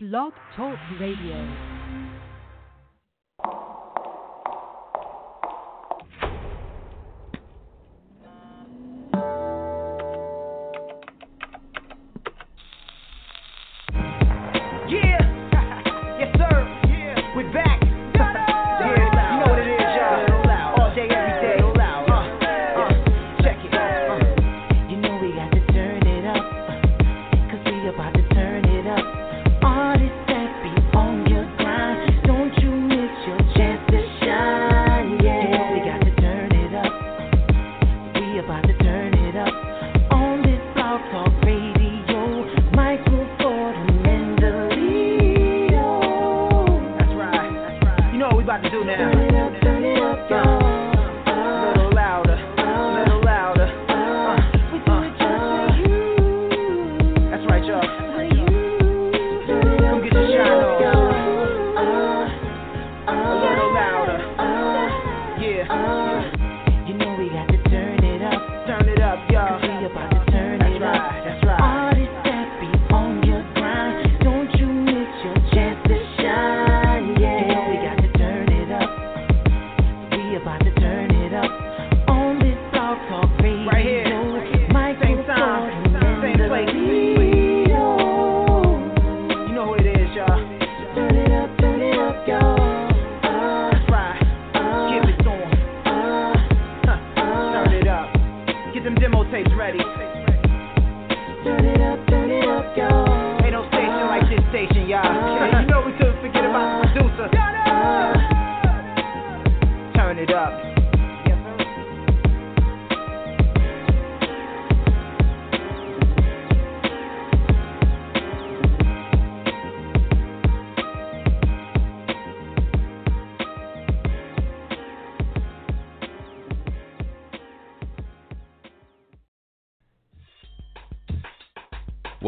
Blog Talk Radio.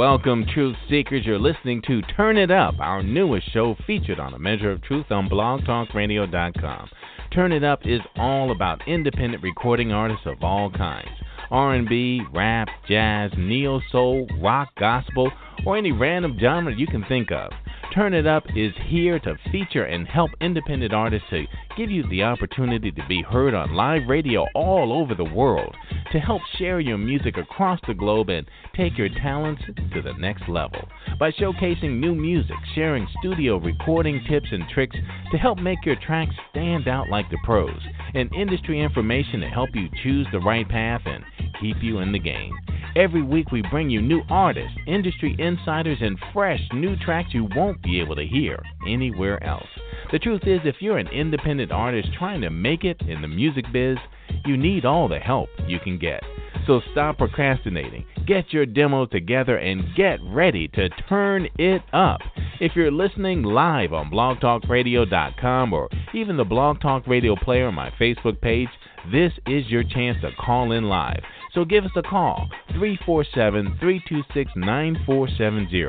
Welcome, Truth Seekers. You're listening to Turn It Up, our newest show featured on A Measure of Truth on BlogTalkRadio.com. Turn It Up is all about independent recording artists of all kinds. R&B, rap, jazz, neo soul, rock, gospel, or any random genre you can think of. Turn It Up is here to feature and help independent artists to give you the opportunity to be heard on live radio all over the world, to help share your music across the globe and take your talents to the next level. By showcasing new music, sharing studio recording tips and tricks to help make your tracks stand out like the pros, and industry information to help you choose the right path and keep you in the game. Every week we bring you new artists, industry insiders, and fresh new tracks you won't be able to hear anywhere else. The truth is, if you're an independent artist trying to make it in the music biz, you need all the help you can get. So stop procrastinating, get your demo together, and get ready to turn it up. If you're listening live on blogtalkradio.com or even the Blog Talk Radio player on my Facebook page, this is your chance to call in live. So give us a call, 347 326 9470.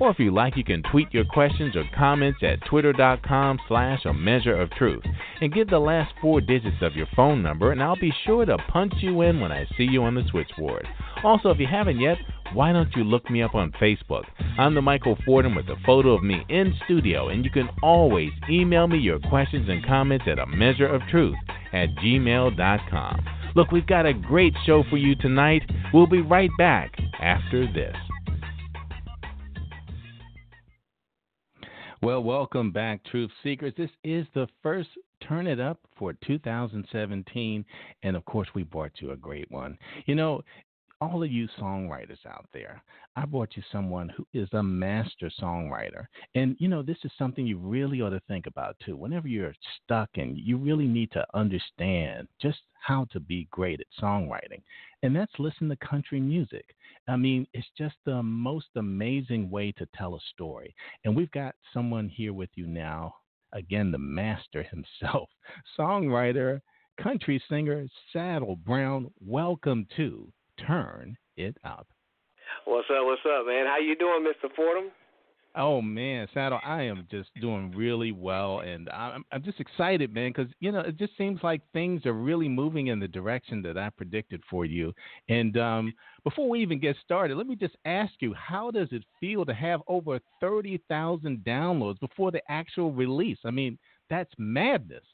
Or if you like, you can tweet your questions or comments at twitter.com slash a measure of truth. And give the last four digits of your phone number, and I'll be sure to punch you in when I see you on the switchboard. Also, if you haven't yet, why don't you look me up on Facebook? I'm the Michael Fordham with a photo of me in studio, and you can always email me your questions and comments at a measure of truth at gmail.com. Look, we've got a great show for you tonight. We'll be right back after this. Well, welcome back, Truth Seekers. This is the first Turn It Up for 2017. And of course, we brought you a great one. You know, all of you songwriters out there, I brought you someone who is a master songwriter. And, you know, this is something you really ought to think about too. Whenever you're stuck and you really need to understand just how to be great at songwriting, and that's listen to country music. I mean, it's just the most amazing way to tell a story. And we've got someone here with you now, again, the master himself, songwriter, country singer, Saddle Brown. Welcome to Turn It Up. What's up? What's up, man? How you doing, Mr. Fordham? Oh man, Saddle, I am just doing really well, and I'm I'm just excited, man, because you know it just seems like things are really moving in the direction that I predicted for you. And um, before we even get started, let me just ask you, how does it feel to have over thirty thousand downloads before the actual release? I mean, that's madness.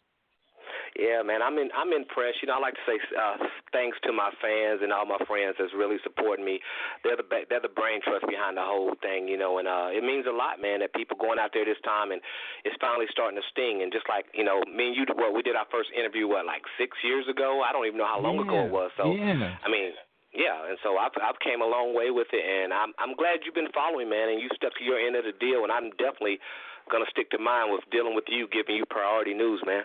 Yeah, man, I'm in. I'm impressed. You know, I like to say uh, thanks to my fans and all my friends that's really supporting me. They're the they're the brain trust behind the whole thing. You know, and uh, it means a lot, man, that people going out there this time and it's finally starting to sting. And just like you know, me and you, well, we did our first interview what like six years ago. I don't even know how long yeah. ago it was. So yeah. I mean, yeah, and so I've I've came a long way with it, and I'm I'm glad you've been following, man, and you stuck to your end of the deal, and I'm definitely gonna stick to mine with dealing with you, giving you priority news, man.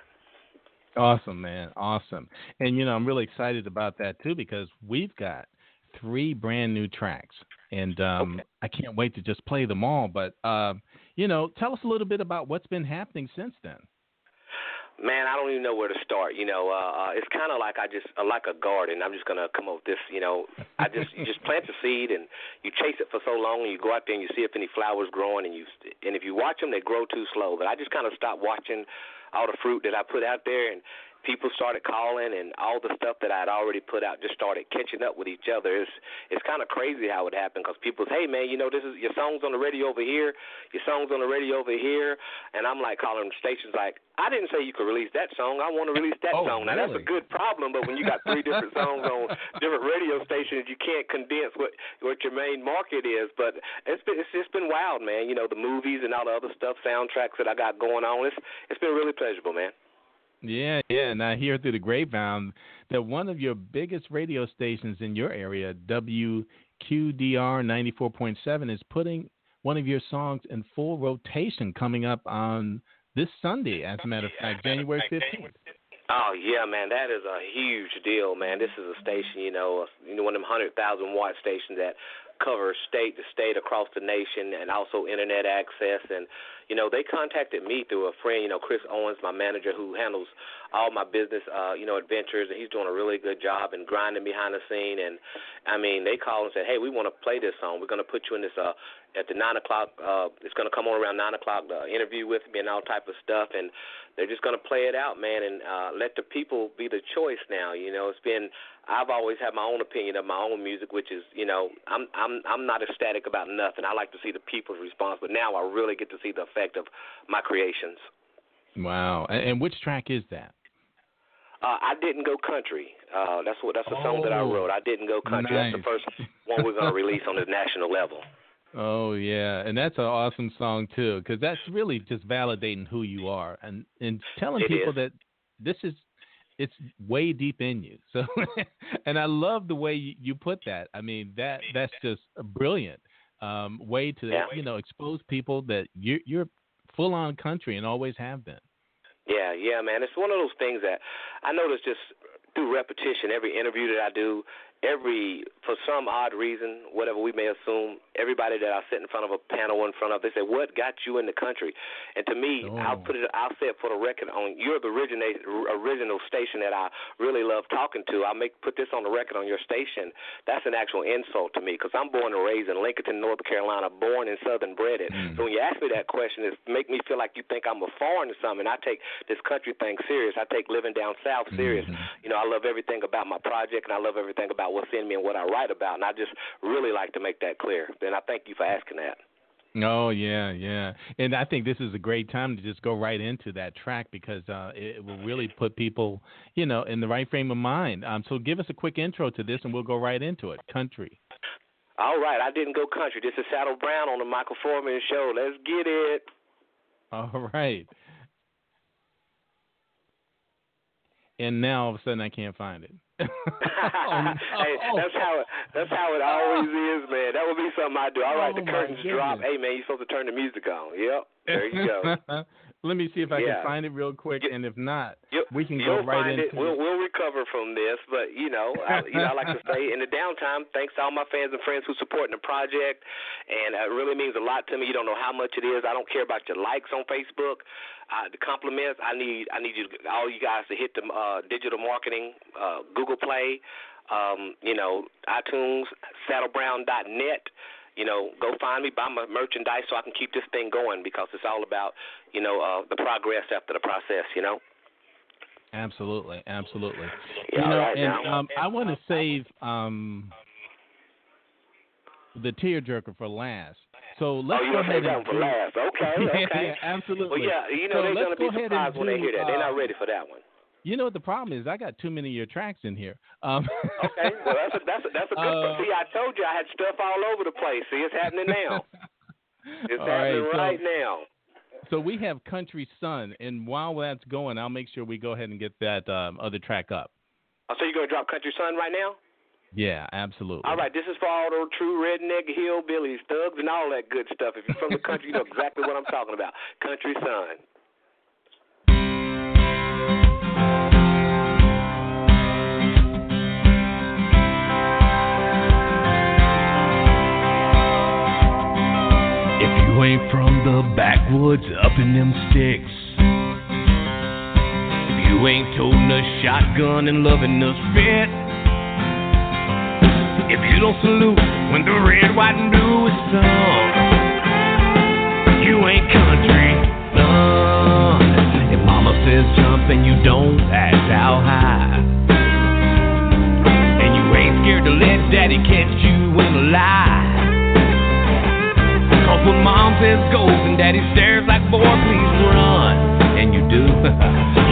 Awesome, man. Awesome. And, you know, I'm really excited about that, too, because we've got three brand new tracks. And um, okay. I can't wait to just play them all. But, uh, you know, tell us a little bit about what's been happening since then. Man, I don't even know where to start. You know, uh, uh, it's kind of like I just uh, like a garden. I'm just gonna come up with this. You know, I just you just plant the seed and you chase it for so long, and you go out there and you see if any flowers growing, and you and if you watch them, they grow too slow. But I just kind of stopped watching all the fruit that I put out there, and people started calling, and all the stuff that I had already put out just started catching up with each other. It's it's kind of crazy how it happened because people say, "Hey man, you know this is your songs on the radio over here, your songs on the radio over here," and I'm like calling stations like, "I didn't say you could release that song. I want to release that oh, song." Now really? that's a good problem, but when you got three different songs on different radio stations, you can't condense what what your main market is. But it's been it's just been wild, man. You know the movies and all the other stuff, soundtracks that I got going on. It's it's been really pleasurable, man. Yeah, yeah. And I hear through the grapevine that one of your biggest radio stations in your area, WQDR 94.7, is putting one of your songs in full rotation coming up on this Sunday, as a matter of fact, January 15th. Oh yeah, man, that is a huge deal, man. This is a station, you know, you know, one of them hundred thousand watt stations that cover state to state across the nation, and also internet access. And you know, they contacted me through a friend, you know, Chris Owens, my manager, who handles all my business, uh, you know, adventures, and he's doing a really good job and grinding behind the scene. And I mean, they called and said, "Hey, we want to play this song. We're going to put you in this uh, at the nine o'clock. Uh, it's going to come on around nine o'clock. The interview with me and all type of stuff, and they're just going to play it out, man, and uh, let the people be the choice now. You know, it's been I've always had my own opinion of my own music, which is, you know, I'm I'm I'm not ecstatic about nothing. I like to see the people's response, but now I really get to see the effect of my creations. Wow! And which track is that? Uh, I didn't go country. Uh, that's what that's the song that I Oh, wrote. I didn't go country. nice. That's the first one we're going to release on the national level. Oh yeah, and that's an awesome song too, because that's really just validating who you are and and telling It people is. that this is it's way deep in you. So, and I love the way you, you put that. I mean that that's just a brilliant um, way to Yeah. you know expose people that you're you're full on country and always have been. Yeah, yeah, man. It's one of those things that I notice just through repetition, every interview that I do, every for some odd reason, whatever we may assume, everybody that I sit in front of a panel in front of, they say, "What got you in the country?" And to me, I'll Oh. put it, I'll say it for the record on you're the original station that I really love talking to. I'll make put this on the record on your station. That's an actual insult to me because I'm born and raised in Lincoln, North Carolina, born and Southern bred. Mm. So when you ask me that question, it make me feel like you think I'm a foreign or something. I take this country thing serious. I take living down south serious. Mhm. You know, I love everything about my project and I love everything about what's in me and what I write about. And I just really like to make that clear. And I thank you for asking that. Oh yeah, yeah, and I think this is a great time to just go right into that track because uh, it, it will really put people, you know, in the right frame of mind. Um, so give us a quick intro to this, and we'll go right into it. Country. All right, I didn't go country. This is Saddle Brown on the Michael Fordham Show. Let's get it. All right. And now all of a sudden I can't find it. Oh, no. hey, that's how it, that's how it always is, man. That would be something I do. All right, Oh, the curtains drop. Hey, man, you're supposed to turn the music on. Yep, there you go. Let me see if I Yeah. can find it real quick, You- and if not, You'll, we can go right into it. We'll we'll recover from this, but you know, I, you know, I like to say in the downtime, thanks to all my fans and friends who supporting the project, and it really means a lot to me. You don't know how much it is. I don't care about your likes on Facebook, uh, the compliments. I need I need you all you guys to hit the uh, digital marketing, uh, Google Play, um, you know, iTunes, SaddleBrown.net. you know, go find me, buy my merchandise, so I can keep this thing going because it's all about, you know, uh, the progress after the process. You know. Absolutely, absolutely. Yeah, you know, right and um, I want to save um, the tearjerker for last. So let's oh, go ahead that and one for last? Okay, okay. yeah, absolutely. Well, yeah, you know So they're gonna be go ahead surprised when they hear that. They're uh, not ready for that one. You know what the problem is? I got too many of your tracks in here. Um, Okay, well that's a, that's a, that's a good. Uh, see, I told you I had stuff all over the place. See, it's happening now. It's happening right, right so- now. So we have Country Sun, and while that's going, I'll make sure we go ahead and get that um, other track up. Oh, so you're gonna drop Country Sun right now? Yeah, absolutely. All right, this is for all the true redneck hillbillies, thugs, and all that good stuff. If you're from the country, you know exactly what I'm talking about. Country Sun. The backwoods up in them sticks, if you ain't toting a shotgun and loving us fit, if you don't salute when the red, white, and blue is sung, you ain't country, son. If mama says jump and you don't ask how high, and you ain't scared to let daddy catch you in a lie. Says go and daddy stares like, boy, please run. And you do,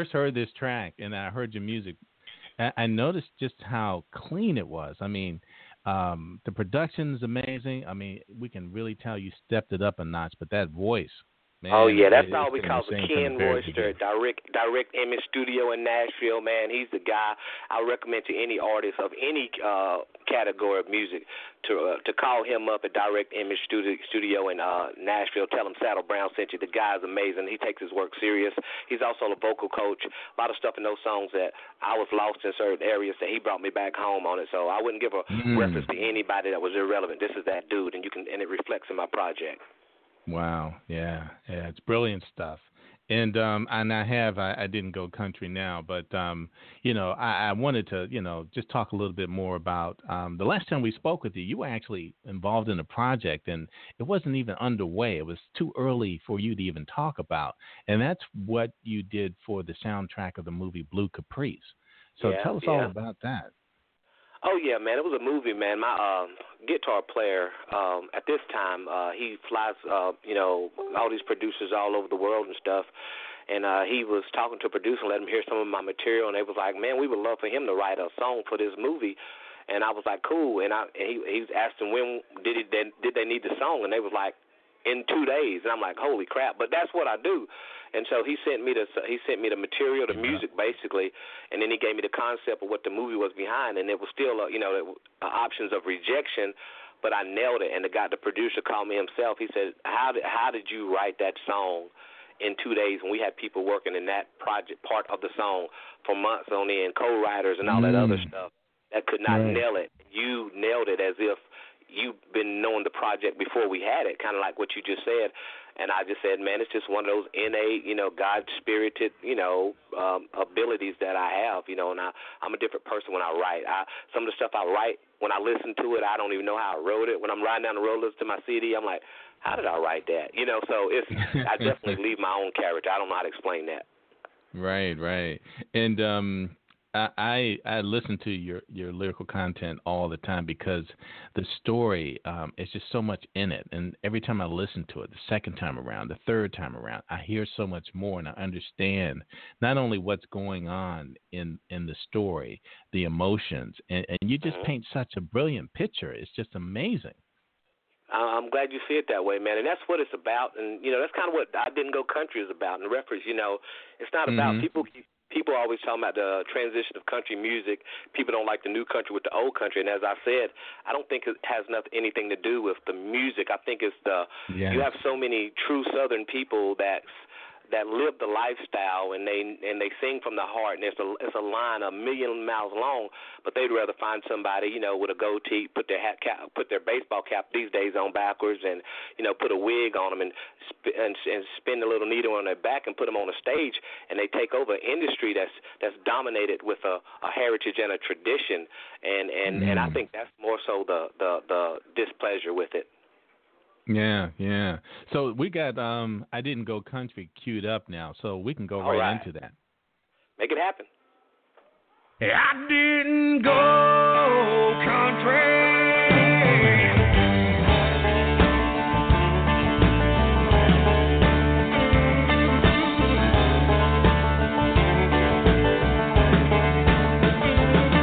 first heard this track and I heard your music, I, noticed just how clean it was. I mean, um, the production's amazing. I mean, we can really tell you stepped it up a notch. But that voice, Man, oh yeah, that's all because of Ken Royster, direct direct image studio in Nashville. Man, he's the guy I recommend to any artist of any uh, category of music to uh, to call him up at Direct Image Studio, studio in uh, Nashville. Tell him Saddle Brown sent you. The guy's amazing. He takes his work serious. He's also a vocal coach. A lot of stuff in those songs that I was lost in certain areas that he brought me back home on it. So I wouldn't give a Mm. reference to anybody that was irrelevant. This is that dude, and you can and it reflects in my project. Wow. Yeah. Yeah. It's brilliant stuff. And um and I have I, I didn't go country now, but um you know I, I wanted to you know just talk a little bit more about um the last time we spoke with you you were actually involved in a project and it wasn't even underway it was too early for you to even talk about and that's what you did for the soundtrack of the movie Blue Caprice. So Yeah, tell us all about that. Oh yeah, man, it was a movie, man. My um guitar player um at this time, uh he flies uh, you know, all these producers all over the world and stuff. And uh he was talking to a producer let him hear some of my material. And they was like, Man, we would love for him to write a song for this movie. And I was like, Cool. And I and he he was asking when did he did they need the song? And they was like in two days and I'm like, Holy crap, but that's what I do. And so he sent me the he sent me the material, the music basically, and then he gave me the concept of what the movie was behind, and it was still uh, you know uh, options of rejection, but I nailed it. And the guy, the producer, called me himself. He said, "How did how did you write that song in two days?" And we had people working in that project part of the song for months on end, co-writers and all that other Mm. stuff that could not Right. nail it. You nailed it as if you've been knowing the project before we had it, kind of like what you just said. And I just said, man, it's just one of those innate, you know, God spirited, you know, um, abilities that I have, you know. And I, I'm a different person when I write. I, some of the stuff I write, when I listen to it, I don't even know how I wrote it. When I'm riding down the road listening to my CD, I'm like, how did I write that? You know, so it's I definitely leave my own character. I don't know how to explain that. Right, right. And um I I I listen to your your lyrical content all the time because the story um is just so much in it and every time I listen to it the second time around the third time around I hear so much more and I understand not only what's going on in in the story the emotions and and you just Mhm. paint such a brilliant picture it's just amazing I- I'm glad you see it that way, man. And that's what it's about. And you know, that's kind of what I didn't go country is about. And reference, you know, it's not about Mhm. people. People are always talking about the transition of country music. People don't like the new country with the old country. And as I said, I don't think it has nothing anything to do with the music. I think it's the yeah you have so many true Southern people that that live the lifestyle and they and they sing from the heart and it's a it's a line a million miles long, but they'd rather find somebody you know with a goatee, put their hat cap, put their baseball cap these days on backwards, and you know put a wig on them and and, and spin a little needle on their back and put them on a stage and they take over an industry that's that's dominated with a, a heritage and a tradition and and and I Mm. think that's more so the the the displeasure with it. Yeah, yeah. So we got um I didn't go country queued up now, so we can go All right, right. into that. Make it happen. I didn't go country.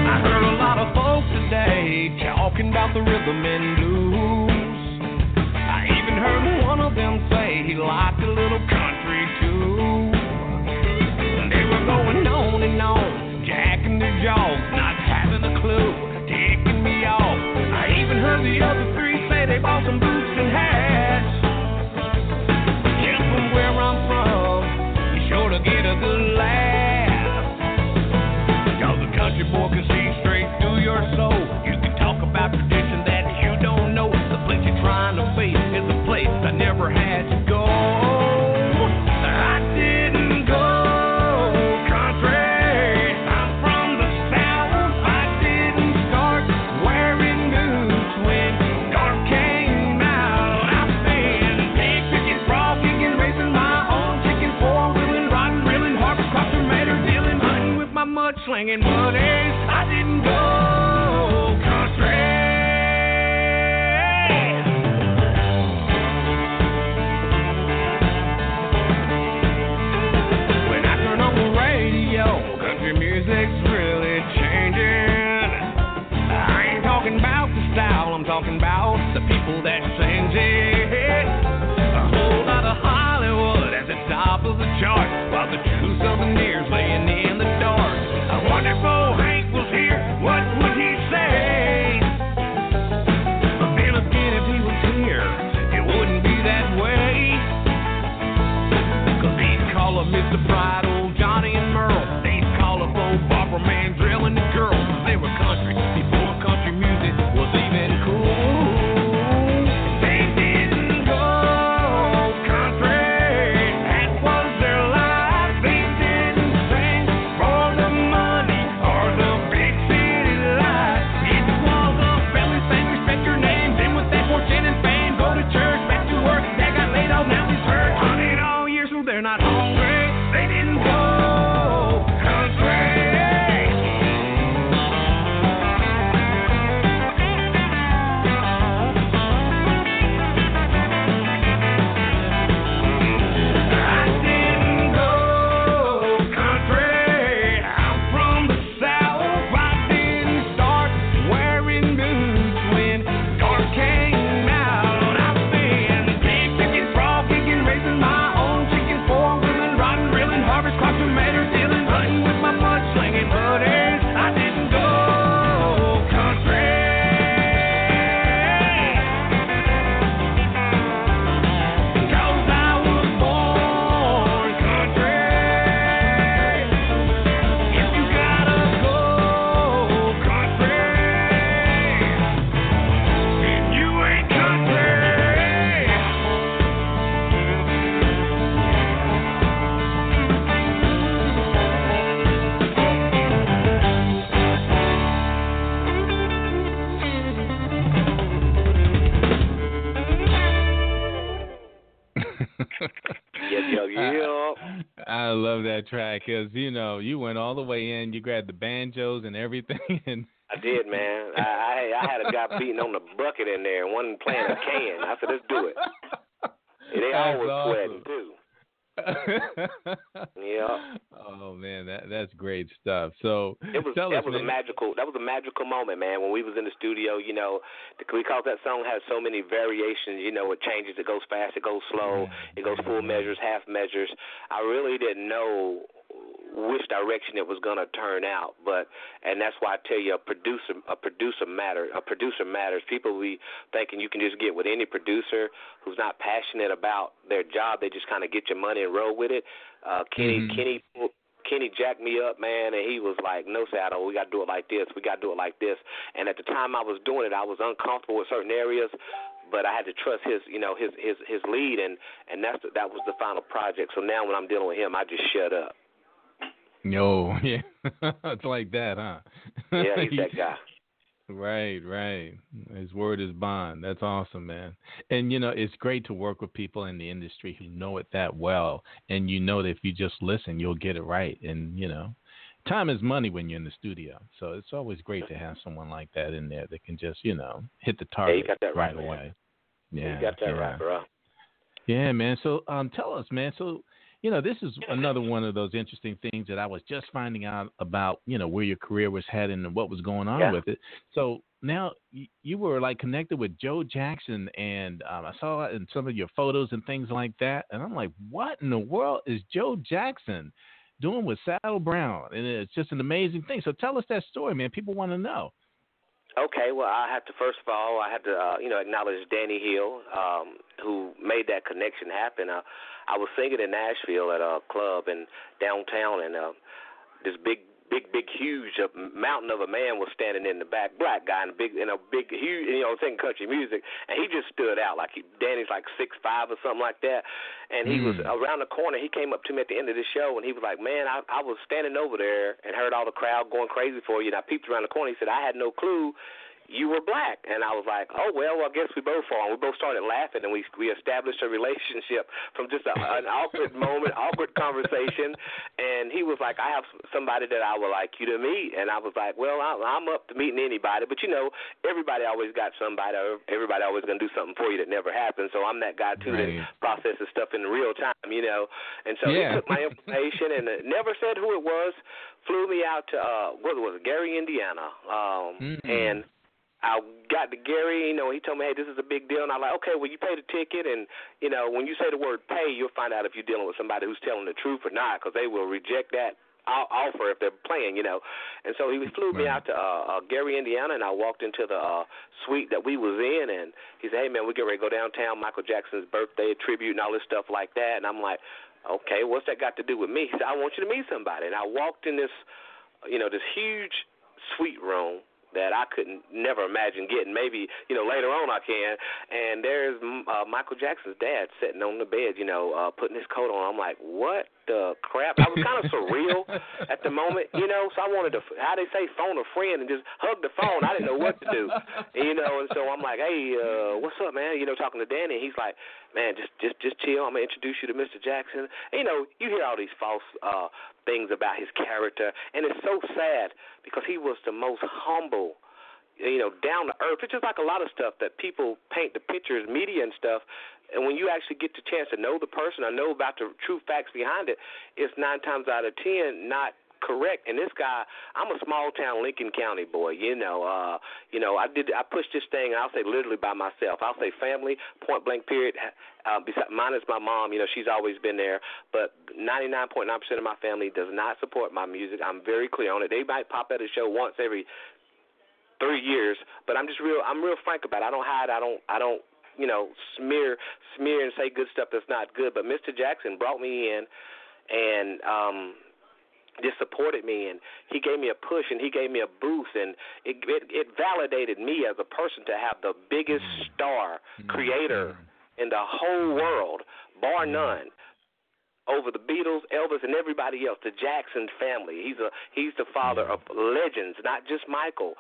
I heard a lot of folks today talking about the rhythm and blues. Them say he liked a little country too. They were going on and on, jacking their jaws, not having a clue, taking me off. I even heard the other three say they bought some boots buddies. I didn't go track because you know you went all the way in. You grabbed the banjos and everything, and I did, man. I I, I had a guy beating on the bucket in there, one playing a can. I said, let's do it. And they all That's was awesome. sweating too. Yeah. Oh man, that that's great stuff. So It was that us, was a magical that was a magical moment, man. When we was in the studio, you know, because that song has so many variations. You know, it changes, it goes fast, it goes slow, it goes full measures, half measures. I really didn't know which direction it was going to turn out, but and that's why I tell you, a producer, a producer matter, a producer matters. People be thinking you can just get with any producer who's not passionate about their job. They just kind of get your money and roll with it. Uh, Kenny, Mhm. Kenny Kenny jacked me up, man, and he was like, "No, Saddle, we got to do it like this. We got to do it like this." And at the time I was doing it, I was uncomfortable with certain areas, but I had to trust his, you know, his his his lead, and and that's the, that was the final project. So now when I'm dealing with him, I just shut up. Yo, yeah, it's like that, huh? Yeah, he's that guy. Right, right. His word is bond. That's awesome, man. And you know, it's great to work with people in the industry who know it that well, and you know that if you just listen, you'll get it right. And you know, time is money when you're in the studio, so it's always great to have someone like that in there that can just, you know, hit the Yeah, target that right, man. away. Yeah, you got that yeah. right, bro. Yeah, man. So, um, tell us, man. So, you know, this is another one of those interesting things that I was just finding out about. You know, where your career was heading and what was going on Yeah. with it. So now you were like connected with Joe Jackson, and um, I saw it in some of your photos and things like that. And I'm like, what in the world is Joe Jackson doing with Saddle Brown? And it's just an amazing thing. So tell us that story, man. People want to know. Okay, well, I have to first of all, I have to, uh, you know, acknowledge Danny Hill, um, who made that connection happen. Uh, I was singing in Nashville at a club in downtown, and uh, this big, big, big, huge uh, mountain of a man was standing in the back, black guy, and a big, in a big, huge, you know, singing country music, and he just stood out like he, Danny's like six five or something like that, and he was Mm. around the corner. He came up to me at the end of the show, and he was like, "Man, I, I was standing over there and heard all the crowd going crazy for you, and I peeped around the corner. He said I had no clue." You were black. And I was like, oh, well, I guess we both are. And we both started laughing, and we we established a relationship from just a, an awkward moment, awkward conversation. And he was like, I have somebody that I would like you to meet. And I was like, well, I, I'm up to meeting anybody. But, you know, everybody always got somebody, or everybody always going to do something for you that never happens. So I'm that guy, too, Right. that processes stuff in real time, you know. And so Yeah. he took my information and uh, never said who it was, flew me out to, uh, what was it, Gary, Indiana. Um, Mm. And I got to Gary, you know, he told me, hey, this is a big deal. And I'm like, okay, well, you pay the ticket. And, you know, when you say the word pay, you'll find out if you're dealing with somebody who's telling the truth or not because they will reject that offer if they're playing, you know. And so he flew me out to uh, uh, Gary, Indiana, and I walked into the uh, suite that we was in. And he said, hey, man, we get ready to go downtown, Michael Jackson's birthday tribute and all this stuff like that. And I'm like, okay, what's that got to do with me? He said, I want you to meet somebody. And I walked in this, you know, this huge suite room that I couldn't never imagine getting. Maybe you know later on I can. And there's uh, Michael Jackson's dad sitting on the bed, you know, uh, putting his coat on. I'm like, what the crap? I was kind of surreal at the moment, you know. So I wanted to, how they say, phone a friend and just hug the phone. I didn't know what to do, you know. And so I'm like, hey, uh, what's up, man? You know, talking to Danny. He's like, man, just just just chill. I'm gonna introduce you to Mr. Jackson. And, you know, you hear all these false uh things about his character, and it's so sad because he was the most humble you know, down to earth. It's just like a lot of stuff that people paint the pictures, media and stuff. And when you actually get the chance to know the person or know about the true facts behind it, it's nine times out of ten not correct. And this guy, I'm a small town Lincoln County boy. You know, uh, you know, I did, I pushed this thing. I'll say literally by myself. I'll say family, point blank, period. Uh, besides, minus my mom, you know, she's always been there. But 99.9% of my family does not support my music. I'm very clear on it. They might pop at a show once every three years, but I'm just real. I'm real frank about it. I don't hide. I don't. I don't. You know, smear, smear, and say good stuff that's not good. But Mr. Jackson brought me in, and um, just supported me, and he gave me a push, and he gave me a boost, and it it, it validated me as a person to have the biggest mm. star mm, creator in the whole world, bar mm. none over the Beatles, Elvis, and everybody else. The Jackson family. He's a he's the father of legends, not just Michael.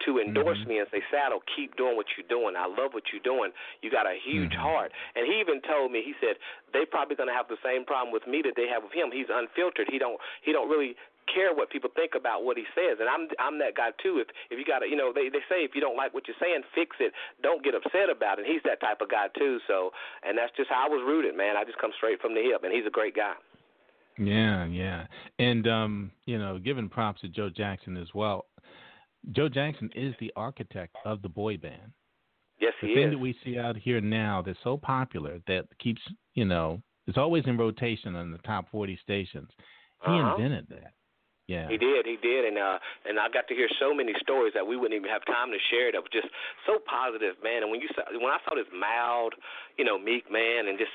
To endorse Mhm. me and say, Saddle, keep doing what you're doing. I love what you're doing. You got a huge Mhm. heart. And he even told me, he said, they probably gonna have the same problem with me that they have with him. He's unfiltered. He don't he don't really care what people think about what he says and i'm i'm that guy too if if you got to you know they they say if you don't like what you're saying fix it don't get upset about it he's that type of guy too so and that's just how i was rooted man i just come straight from the hip and he's a great guy Yeah, yeah. And um, you know, giving props to Joe Jackson as well. Joe Jackson is the architect of the boy band. yes The he thing that we see out here now that's so popular that keeps, you know, it's always in rotation on the top 40 stations. He Uh-huh. invented that. Yeah. He did, he did, and uh, and I got to hear so many stories that we wouldn't even have time to share. That was just so positive, man. And when you saw, when I saw this mild, you know, meek man, and just,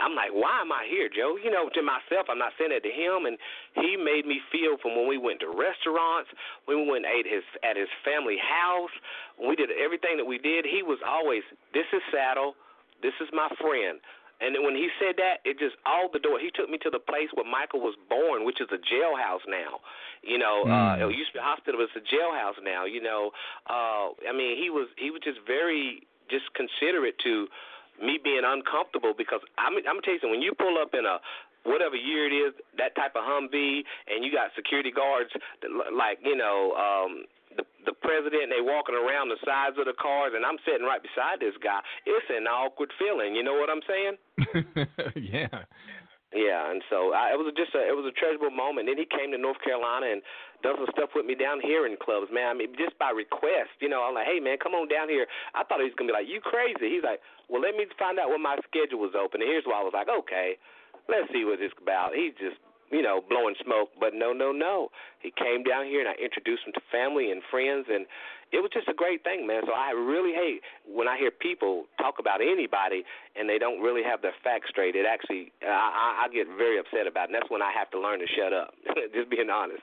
I'm like, why am I here, Joe? You know, to myself, I'm not saying that to him, and he made me feel from when we went to restaurants, when we went and ate his at his family house, when we did everything that we did. He was always, this is Saddle, this is my friend. And when he said that, it just all the door. He took me to the place where Michael was born, which is a jailhouse now. You know, uh, Mm. it used to be a hospital, but it's a jailhouse now. You know, uh, I mean, he was he was just very just considerate to me being uncomfortable because I'm I'm gonna tell you something. When you pull up in a whatever year it is, that type of Humvee, and you got security guards that, like you know. um the the president they walking around the sides of the cars and I'm sitting right beside this guy. It's an awkward feeling, you know what I'm saying? yeah. Yeah, and so I, it was just a it was a treasurable moment. Then he came to North Carolina and done some stuff with me down here in clubs, man. I mean, just by request, you know. I'm like, hey, man, come on down here. I thought he was gonna be like, you crazy? He's like, well, let me find out when my schedule was open. And here's why I was like, okay, let's see what is about. He's just you know blowing smoke, but no, no, no. He came down here and I introduced him to family and friends, and it was just a great thing, man. So I really hate when I hear people talk about anybody and they don't really have their facts straight. It actually, I, I, get very upset about, it, and that's when I have to learn to shut up. Just being honest.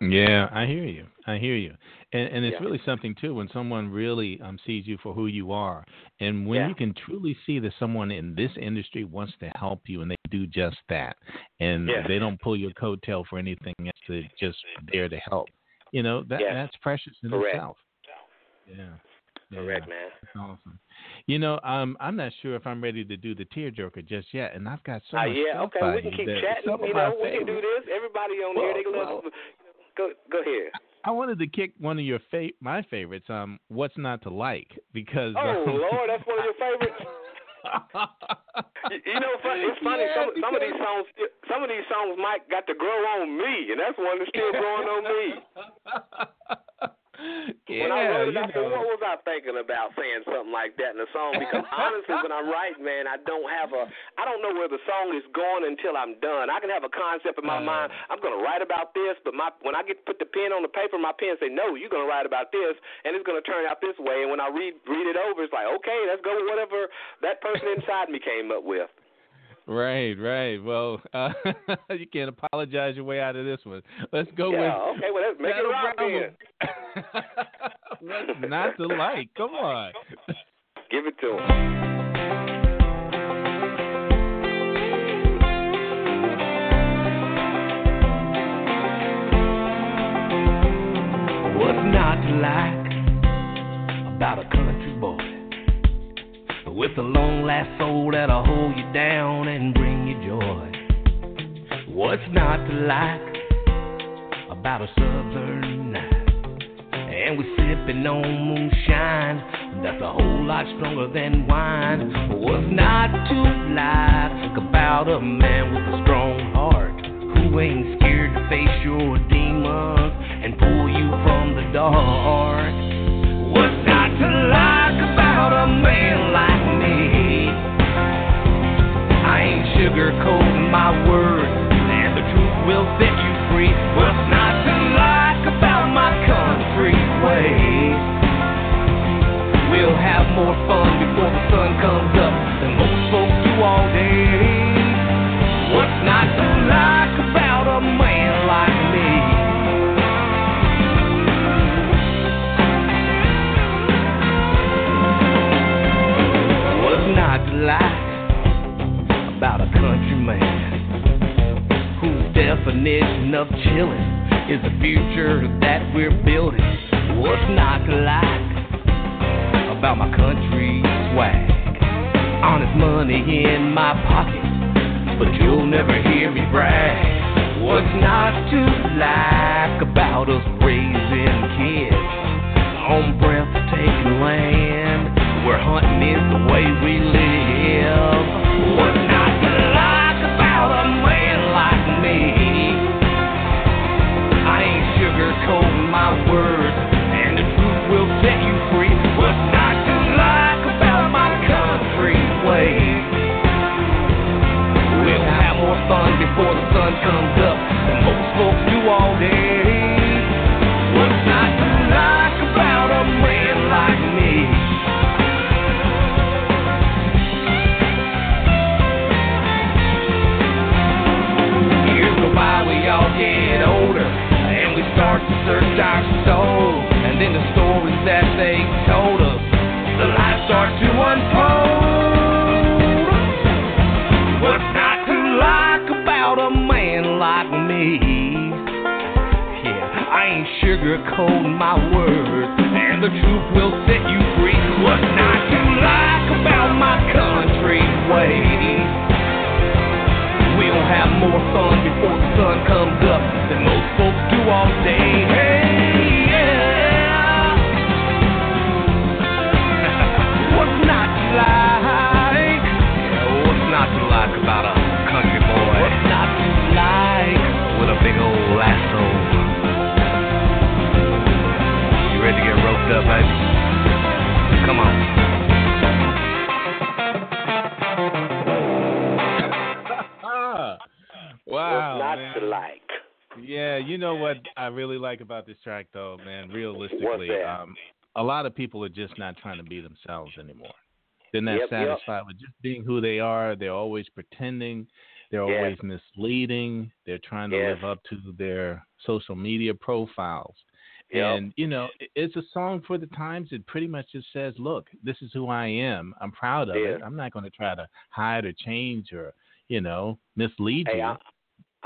Yeah, I hear you. I hear you. And and it's Yeah. really something too when someone really um sees you for who you are. And when Yeah. you can truly see that someone in this industry wants to help you and they do just that. And Yes. they don't pull your coattail for anything else they're just there to help. You know, that that's precious in Correct. itself. Yeah. Yeah. Correct, man. That's awesome. You know, um, I'm not sure if I'm ready to do the tearjerker just yet, and I've got so much. Uh, much yeah, stuff okay, we can keep chatting. You know, we can do this. Everybody on Well, here, they love. well-. Go, go ahead. I wanted to kick one of your fa- my favorites, um, "What's Not to Like," because Oh um, Lord, that's one of your favorites. You, you know, it's funny. Yeah, some some of these songs, some of these songs Mike got to grow on me, and that's one that's still growing on me. yeah, when I wrote it, I said, what was I thinking about saying something like that in the song? Because honestly, when I write, man, I don't have a, I don't know where the song is going until I'm done. I can have a concept in my Uh. mind. I'm going to write about this, but my when I get put the pen on the paper, my pen say, no, you're going to write about this, and it's going to turn out this way. And when I read read it over, it's like, okay, let's go with whatever that person inside me came up with. Right, right. Well, uh, you can't apologize your way out of this one. Let's go yeah, with okay, well, let's make it Shadow rock Bravo. then. What's not to like? Come on. Give it to him. What's not to like about a country boy with a long last soul that'll hold you down and bring you joy? What's not to like about a southern night? And we're sipping on moonshine that's a whole lot stronger than wine. What's not to like about a man with a strong heart who ain't scared to face your demons and pull you from the dark? What's not to like about a man like me? I ain't sugarcoating my words, and the truth will set you free. What's not to like about my country ways? We'll have more fun before the sun comes up than most folks do all day. About a country man whose definition of chillin' is the future that we're building? What's not to like about my country swag? Honest money in my pocket, but you'll never hear me brag. What's not to like about us raising kids on breathtaking land where hunting is the way we live? What's sugarcoating my words, and the truth will set you free. What's not to like about my country way? We'll have more fun before the sun comes up than most folks do all day. That? um, a lot of people are just not trying to be themselves anymore. They're not Yep, yep. satisfied with just being who they are. They're always pretending. They're always misleading. They're trying to live up to their social media profiles. Yep. And you know, it's a song for the times. It pretty much just says, "Look, this is who I am. I'm proud of Yeah. it. I'm not going to try to hide or change or, you know, mislead Hey, you." I,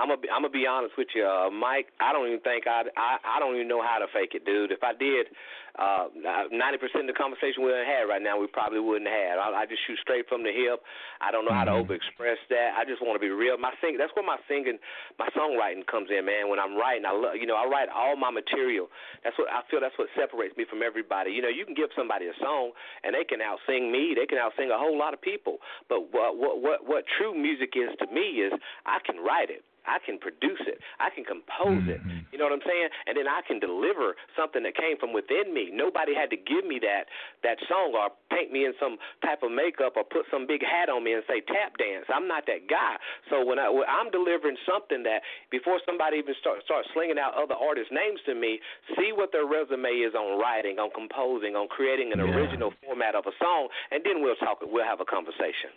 I'm gonna be, I'm gonna be honest with you, uh, Mike. I don't even think I I I don't even know how to fake it, dude. If I did, uh, ninety percent of the conversation we had right now, we probably wouldn't have. I, I just shoot straight from the hip. I don't know how to Mhm. overexpress that. I just want to be real. My sing that's where my singing, my songwriting comes in, man. When I'm writing, I love you know I write all my material. That's what I feel. That's what separates me from everybody. You know, you can give somebody a song and they can outsing me. They can outsing a whole lot of people. But what what what what true music is to me is I can write it. I can produce it. I can compose it. Mhm. You know what I'm saying? And then I can deliver something that came from within me. Nobody had to give me that that song or paint me in some type of makeup or put some big hat on me and say tap dance. I'm not that guy. So when, I, when I'm delivering something that before somebody even start start slinging out other artists' names to me, see what their resume is on writing, on composing, on creating an Yeah. original format of a song, and then we'll talk. We'll have a conversation.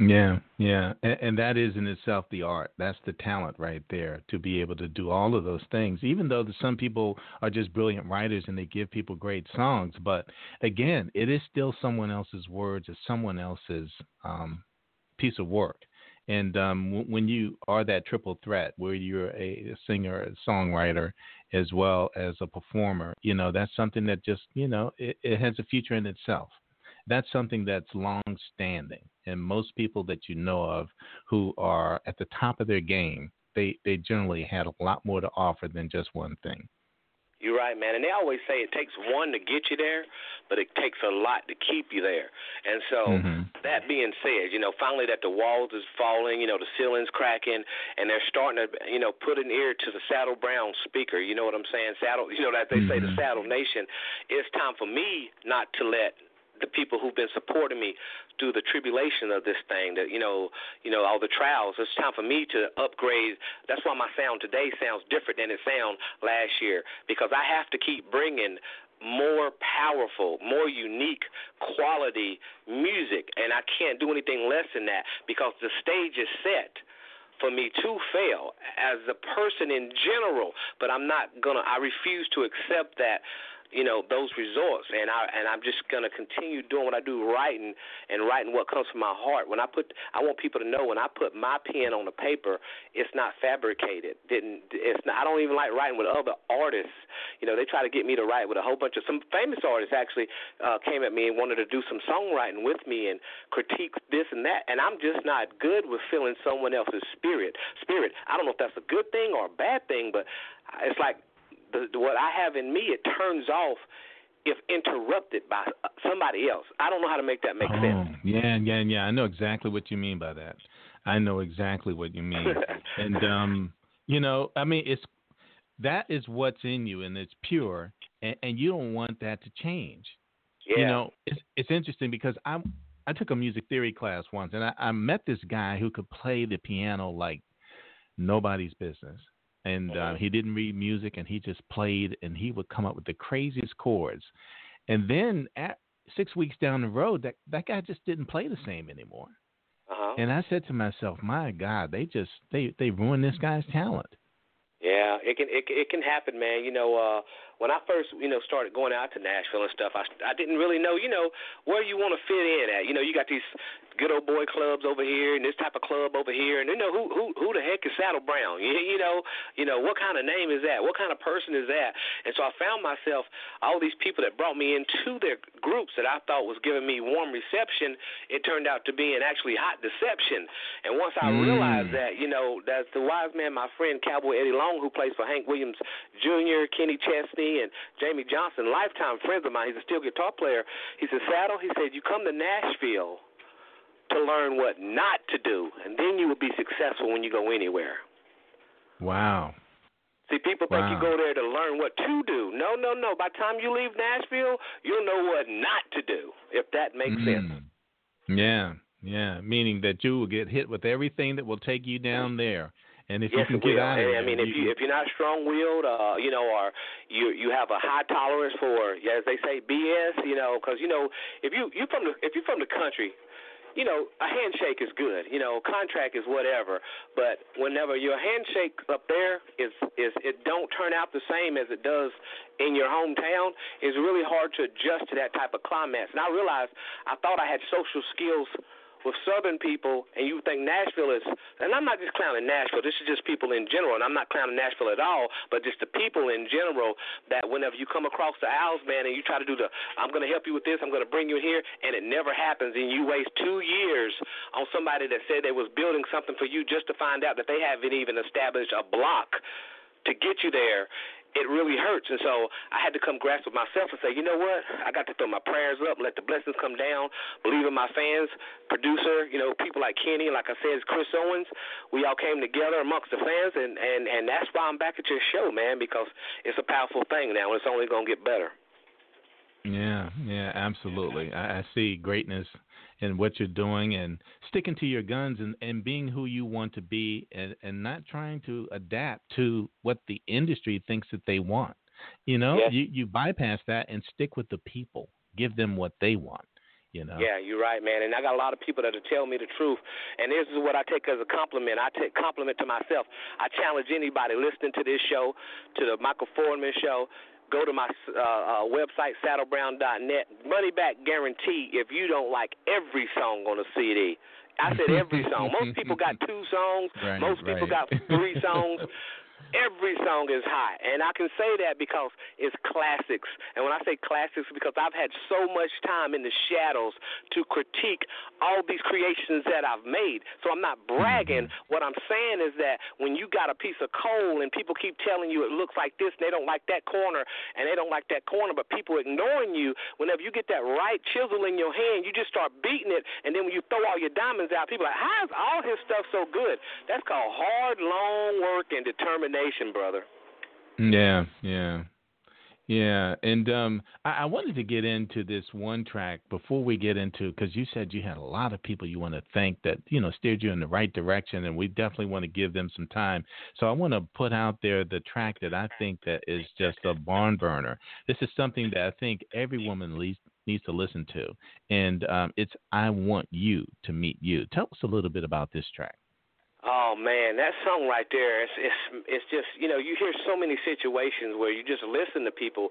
Yeah, yeah, and, and that is in itself the art. That's the talent right there to be able to do all of those things. Even though some people are just brilliant writers and they give people great songs, but again, it is still someone else's words, it's someone else's um, piece of work. And um, w- when you are that triple threat, where you're a singer, a songwriter, as well as a performer, you know that's something that just you know it, it has a future in itself that's something that's long standing. And most people that you know of who are at the top of their game, they, they generally had a lot more to offer than just one thing. You're right, man. And they always say it takes one to get you there, but it takes a lot to keep you there. And so, Mhm. that being said, you know, finally that the walls is falling, you know, the ceiling's cracking, and they're starting to, you know, put an ear to the Saddle Brown speaker. You know what I'm saying? Saddle, you know, that they say the Mhm. Saddle Nation. It's time for me not to let the people who've been supporting me through the tribulation of this thing, that you know, you know, all the trials. It's time for me to upgrade. That's why my sound today sounds different than it sounded last year because I have to keep bringing more powerful, more unique quality music, and I can't do anything less than that because the stage is set for me to fail as a person in general, but I'm not gonna. I refuse to accept that you know those results. And I and I'm just gonna continue doing what I do writing and writing what comes from my heart. When I put I want people to know when I put my pen on the paper it's not fabricated. Didn't it's not I don't even like writing with other artists. You know they try to get me to write with a whole bunch of some famous artists actually uh came at me and wanted to do some songwriting with me and critique this and that. And I'm just not good with feeling someone else's spirit spirit. I don't know if that's a good thing or a bad thing but it's like the, what I have in me, it turns off if interrupted by somebody else. I don't know how to make that make oh, sense. Yeah, yeah, yeah. I know exactly what you mean by that. I know exactly what you mean. and um, you know, I mean, it's that is what's in you, and it's pure, and, and you don't want that to change. Yeah. You know, it's it's interesting because I I took a music theory class once, and I, I met this guy who could play the piano like nobody's business and uh, mm-hmm. he didn't read music and he just played and he would come up with the craziest chords and then at six weeks down the road that that guy just didn't play the same anymore uh-huh. and i said to myself my god they just they they ruined this guy's talent yeah, it can it it can happen, man. You know, uh when I first, you know, started going out to Nashville and stuff, I I didn't really know, you know, where you want to fit in at. You know, you got these good old boy clubs over here and this type of club over here, and you know who who who the heck is Saddle Brown? You, you know, you know what kind of name is that? What kind of person is that? And so I found myself all these people that brought me into their groups that I thought was giving me warm reception. It turned out to be an actually hot deception. And once I mm. realized that, you know, that's the wise man, my friend Cowboy Eddie Long, who plays for Hank Williams Jr., Kenny Chesney, and Jamey Johnson, lifetime friends of mine. He's a steel guitar player. He said, Saddle, he said, you come to Nashville to learn what not to do, and then you will be successful when you go anywhere. Wow. See, people think wow. you go there to learn what to do. No, no, no. By the time you leave Nashville, you'll know what not to do, if that makes mm. sense. Yeah, yeah. Meaning that you will get hit with everything that will take you down there. And if yes, you can get out of I mean, if you if you're not strong-willed, uh, you know, or you you have a high tolerance for, as they say, BS, you know, because you know, if you you from the if you're from the country, you know, a handshake is good. You know, contract is whatever. But whenever your handshake up there is is it don't turn out the same as it does in your hometown, it's really hard to adjust to that type of climax. And I realized I thought I had social skills with Southern people, and you think Nashville is, and I'm not just clowning Nashville. This is just people in general, and I'm not clowning Nashville at all, but just the people in general. That whenever you come across the aisles, man, and you try to do the, I'm going to help you with this, I'm going to bring you here, and it never happens, and you waste two years on somebody that said they was building something for you just to find out that they haven't even established a block to get you there it really hurts. And so I had to come grasp with myself and say, you know what? I got to throw my prayers up, let the blessings come down, believe in my fans, producer, you know, people like Kenny, like I said, Chris Owens. We all came together amongst the fans, and and and that's why I'm back at your show, man, because it's a powerful thing now, and it's only gonna get better. Yeah, yeah, absolutely. I, I see greatness in what you're doing and sticking to your guns and, and being who you want to be and, and not trying to adapt to what the industry thinks that they want. You know, yes. you, you bypass that and stick with the people. Give them what they want. You know? Yeah, you're right, man. And I got a lot of people that tell me the truth. And this is what I take as a compliment. I take compliment to myself. I challenge anybody listening to this show, to the Michael Fordham show, Go to my uh, uh, website, saddlebrown.net. Money back guarantee if you don't like every song on a CD. I said every song. Most people got two songs. Right, Most people right. got three songs. Every song is hot, and I can say that because it's classics. And when I say classics, because I've had so much time in the shadows to critique all these creations that I've made. So I'm not bragging. What I'm saying is that when you got a piece of coal and people keep telling you it looks like this, and they don't like that corner, and they don't like that corner, but people ignoring you. Whenever you get that right chisel in your hand, you just start beating it, and then when you throw all your diamonds out, people are like, "How's all his stuff so good?" That's called hard, long work and determination nation, brother. Yeah, yeah. Yeah, and um, I, I wanted to get into this one track before we get into because you said you had a lot of people you want to thank that you know steered you in the right direction, and we definitely want to give them some time. So I want to put out there the track that I think that is just a barn burner. This is something that I think every woman least needs to listen to, and um, it's "I Want You to Meet You." Tell us a little bit about this track. Oh man, that song right there, it's it's it's just you know you hear so many situations where you just listen to people,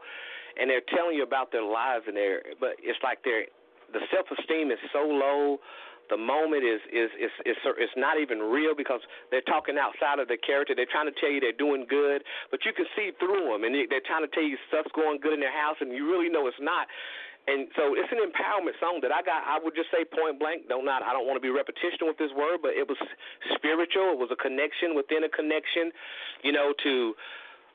and they're telling you about their lives and their but it's like their the self esteem is so low. The moment is is is is is not even real because they're talking outside of their character. They're trying to tell you they're doing good, but you can see through them, and they're trying to tell you stuff's going good in their house, and you really know it's not. And so it's an empowerment song that I got. I would just say point blank. Don't not. I don't want to be repetition with this word, but it was spiritual. It was a connection within a connection. You know, to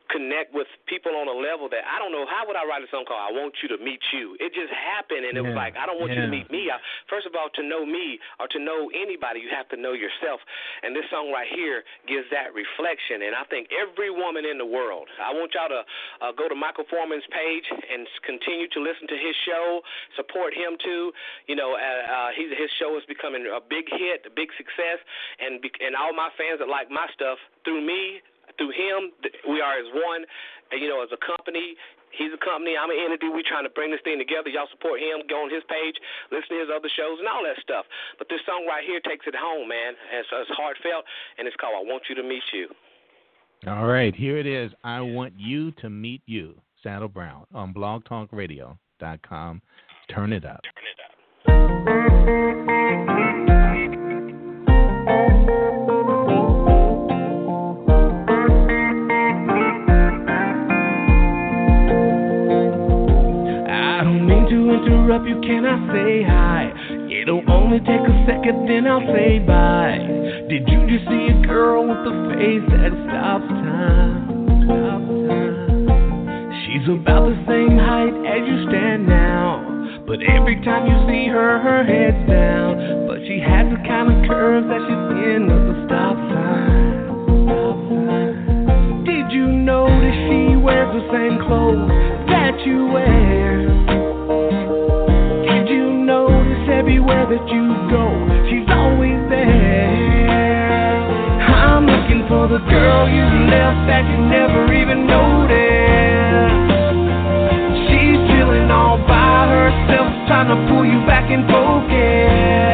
connect with people on a level that I don't know. How would I write a song called "I Want You to Meet You"? It just happened, and it yeah. was like I don't want yeah. you to meet me. I, first of all, to know me or to know anybody, you have to know yourself. And this song right here gives that reflection. And I think every woman in the world. I want y'all to uh, go to Michael Fordham's page and continue to listen to his show. Support him too. You know, uh, uh, he, his show is becoming a big hit, a big success, and and all my fans that like my stuff through me through him, we are as one. And, you know, as a company, he's a company, I'm an entity. We're trying to bring this thing together. Y'all support him. Go on his page, listen to his other shows, and all that stuff. But this song right here takes it home, man. So it's heartfelt, and it's called "I Want You to Meet You." All right, here it is. I want you to meet you, Saddle Brown, on BlogTalkRadio.com. Turn it up. Turn it up. Interrupt you, can I say hi? It'll only take a second, then I'll say bye. Did you just see a girl with a face that stops time? Stops time. She's about the same height as you stand now. But every time you see her, her head's down. But she has the kind of curves that she's in with the stop sign. Stop sign. Did you notice she wears the same clothes that you wear? Everywhere that you go, she's always there. I'm looking for the girl you left that you never even noticed. She's chilling all by herself, trying to pull you back in focus.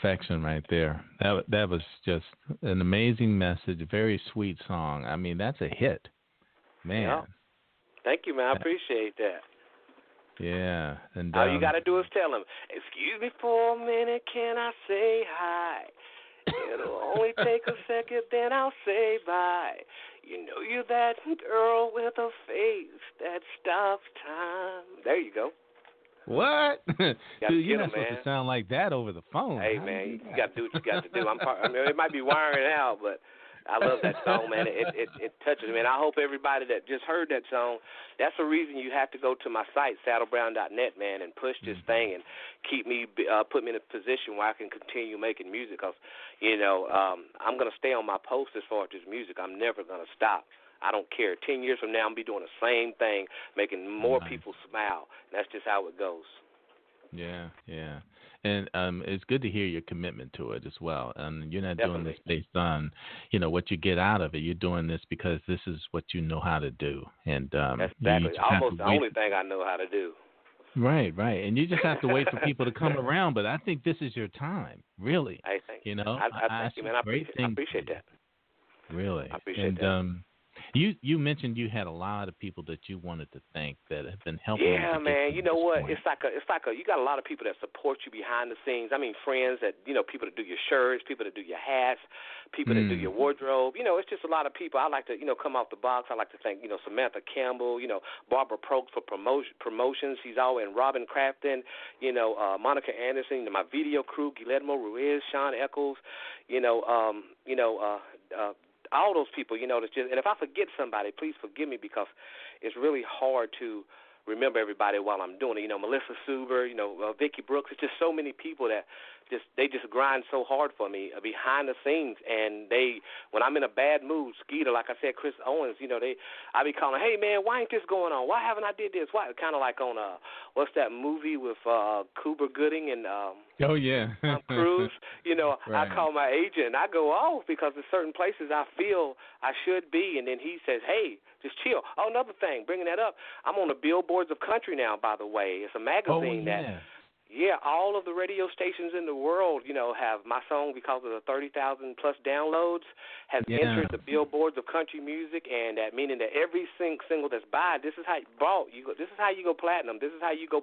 Perfection right there. That that was just an amazing message, very sweet song. I mean, that's a hit. man. Yeah. Thank you, man. I appreciate that. Yeah, and All you um, got to do is tell him, "Excuse me for a minute, can I say hi?" It'll only take a second, then I'll say bye. You know you're that girl with a face that stops time. There you go. What? Gotta Dude, you're not supposed man. to sound like that over the phone. Hey How man, do you got to do what you got to do. I'm part, I mean, it might be wiring out, but I love that song, man. It it it touches me, and I hope everybody that just heard that song. That's the reason you have to go to my site saddlebrown.net, man, and push this Mm-hmm. thing and keep me uh, put me in a position where I can continue making music. Cause you know um, I'm gonna stay on my post as far as this music. I'm never gonna stop. I don't care. Ten years from now, I'm be doing the same thing, making more Nice. people smile. That's just how it goes. Yeah, yeah. And um it's good to hear your commitment to it as well. And you're not doing this based on, you know, what you get out of it. You're doing this because this is what you know how to do. And um That's exactly almost the only thing I know how to do. Right, right. And you just have to wait for people to come around, but I think this is your time, really. I think You know, I, I I- I thank you, man. I appreciate, I appreciate that. Really. I appreciate and that. um you you mentioned you had a lot of people that you wanted to thank that have been helping. Yeah, get man. You know what? point. It's like a, it's like a. You got a lot of people that support you behind the scenes. I mean, friends that you know, people that do your shirts, people that do your hats, people that do Mm. your wardrobe. You know, it's just a lot of people. I like to, you know, come off the box. I like to thank, you know, Samantha Campbell. You know, Barbara Prokes for promotion promotions. She's always in Robin Crafton. You know, uh, Monica Anderson. You know, my video crew, Guillermo Ruiz, Sean Eccles. You know, um, you know, uh, uh, all those people, you know, that's just and if I forget somebody, please forgive me because it's really hard to remember everybody while I'm doing it. You know, Melissa Suber, you know, uh, Vicky Brooks. It's just so many people that just they just grind so hard for me uh, behind the scenes, and they when I'm in a bad mood, Skeeter, like I said, Chris Owens, you know, they I be calling, hey man, why ain't this going on? Why haven't I did this? Why? Kind of like on uh, what's that movie with uh, Cuba Gooding and um, Oh yeah. Tom Cruise. You know, Right. I call my agent and I go off because there's certain places I feel I should be, and then he says, "Hey, just chill." Oh, another thing, bringing that up, I'm on the billboards of country now. By the way, it's a oh magazine yeah. that yeah, all of the radio stations in the world, you know, have my song because of the 30,000 plus downloads has Yeah. entered the billboards of country music, and that meaning that every sing- single that's buy, this is how you bought. You go, this is how you go platinum. This is how you go.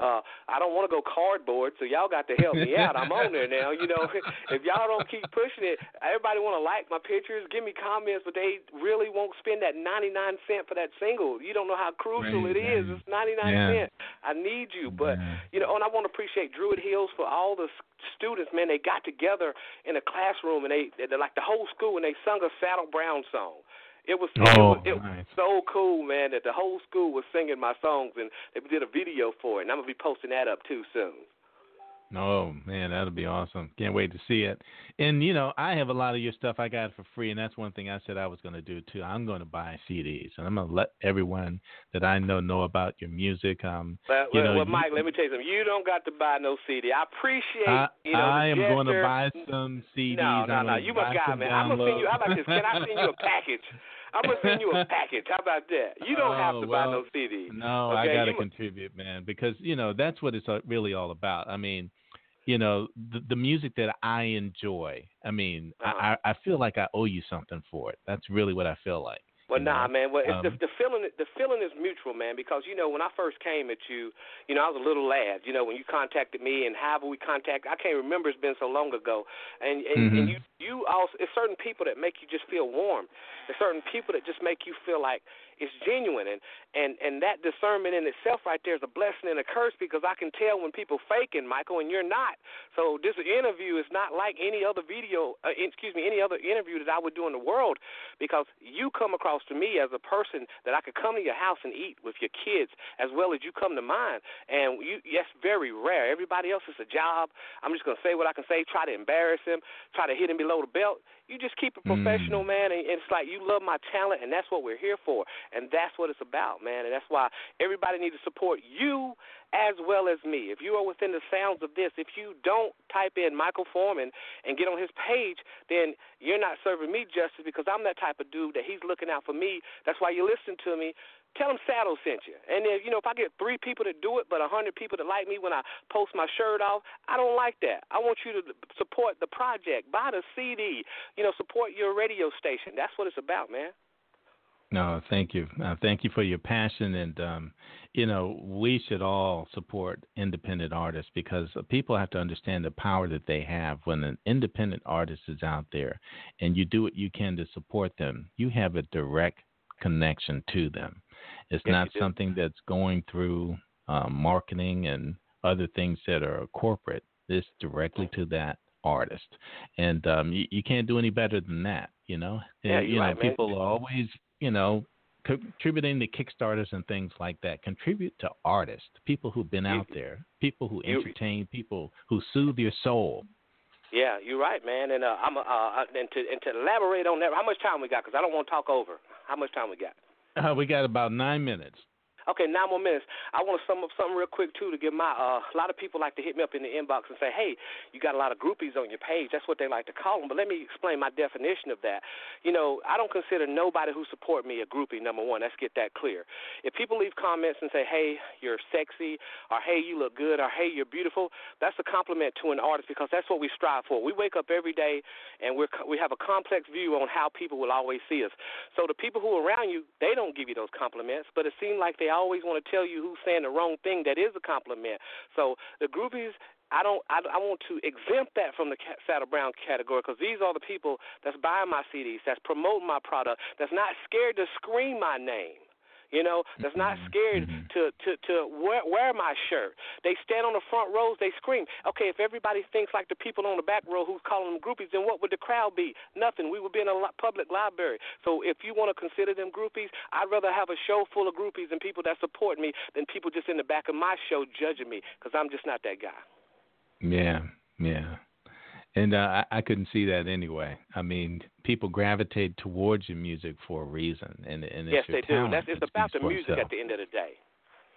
Uh, I don't want to go cardboard, so y'all got to help me out. I'm on there now. You know, if y'all don't keep pushing it, everybody want to like my pictures, give me comments, but they really won't spend that 99 cent for that single. You don't know how crucial Right, it is. It's 99 Yeah. cent. I need you, but Yeah. you know, and I want to appreciate Druid Hills for all the students. Man, they got together in a classroom and they, they like the whole school and they sung a Saddle Brown song. It was, it Oh, was it was nice. so cool, man, that the whole school was singing my songs and they did a video for it. And I'm gonna be posting that up too soon. Oh man, that'll be awesome. Can't wait to see it. And you know, I have a lot of your stuff I got for free, and that's one thing I said I was going to do too. I'm going to buy CDs, and I'm going to let everyone that I know know about your music. Um, But you well, know, well, you- Mike, let me tell you something. You don't got to buy no CD. I appreciate I, you know I am going to buy some CDs. No, I'm no, no. You got some man. I'm gonna send you. How about this? Can I send you a package? I'm gonna send you a package. How about that? You don't have Oh, to buy no CD. No, Okay, I got to you contribute, man, because you know that's what it's uh, really all about. I mean, you know, the, the music that I enjoy. I mean, Uh-huh. I, I feel like I owe you something for it. That's really what I feel like. Well, you nah, know? man. Well, it's the Um, the feeling the feeling is mutual, man. Because you know when I first came at you, you know I was a little lad. You know when you contacted me and however we contact, I can't remember. It's been so long ago. And and, and Mhm. you you also it's certain people that make you just feel warm. There's certain people that just make you feel like it's genuine and and and that discernment in itself right there is a blessing and a curse because I can tell when people faking Michael and you're not. So this interview is not like any other video, uh, excuse me, any other interview that I would do in the world because you come across to me as a person that I could come to your house and eat with your kids as well as you come to mine. And you, that's very rare. Everybody else is a job. I'm just gonna say what I can say. Try to embarrass him. Try to hit him below the belt. You just keep it professional, Mm. man. And it's like you love my talent, and that's what we're here for. And that's what it's about, man. And that's why everybody needs to support you as well as me. If you are within the sounds of this, if you don't type in Michael Fordham and get on his page, then you're not serving me justice because I'm that type of dude that he's looking out for me. That's why you listen to me. Tell them Saddle sent you. And if you know, if I get three people to do it, but a hundred people to like me when I post my shirt off, I don't like that. I want you to support the project, buy the CD, you know, support your radio station. That's what it's about, man. No, thank you. Uh, thank you for your passion, and um, you know we should all support independent artists because people have to understand the power that they have. When an independent artist is out there, and you do what you can to support them, you have a direct connection to them. It's Yes, not you something that's going through um, marketing and other things that are corporate. This directly to that artist, and um, you, you can't do any better than that. You know, Yeah, And, you're know, right, man. people are always, you know, contributing to Kickstarters and things like that. Contribute to artists, people who've been You- out there, people who you- entertain, people who soothe your soul. Yeah, you're right, man. And uh, I'm uh, uh, and to and to elaborate on that, how much time we got? Because I don't want to talk over. How much time we got? Uh, we got about nine minutes. Okay, nine more minutes. I want to sum up something real quick too to give my uh, a lot of people like to hit me up in the inbox and say, "Hey, you got a lot of groupies on your page." That's what they like to call them. But let me explain my definition of that. You know, I don't consider nobody who support me a groupie. Number one, let's get that clear. If people leave comments and say, "Hey, you're sexy," or "Hey, you look good," or "Hey, you're beautiful," that's a compliment to an artist because that's what we strive for. We wake up every day and we're we have a complex view on how people will always see us. So the people who are around you, they don't give you those compliments, but it seems like they always want to tell you who's saying the wrong thing that is a compliment. So the groupies. I don't. I, I want to exempt that from the Saddle Brown category because these are the people that's buying my CDs, that's promoting my product, that's not scared to scream my name. You know, that's not Mhm, scared mhm. to to to wear, wear my shirt. They stand on the front rows, they scream. Okay, if everybody thinks like the people on the back row who's calling them groupies, then what would the crowd be? Nothing. We would be in a li- public library. So if you want to consider them groupies, I'd rather have a show full of groupies and people that support me than people just in the back of my show judging me because I'm just not that guy. Yeah, yeah. And uh, I, I couldn't see that anyway. I mean, people gravitate towards your music for a reason, and and yes, they do. That's it's about the music itself. at the end of the day.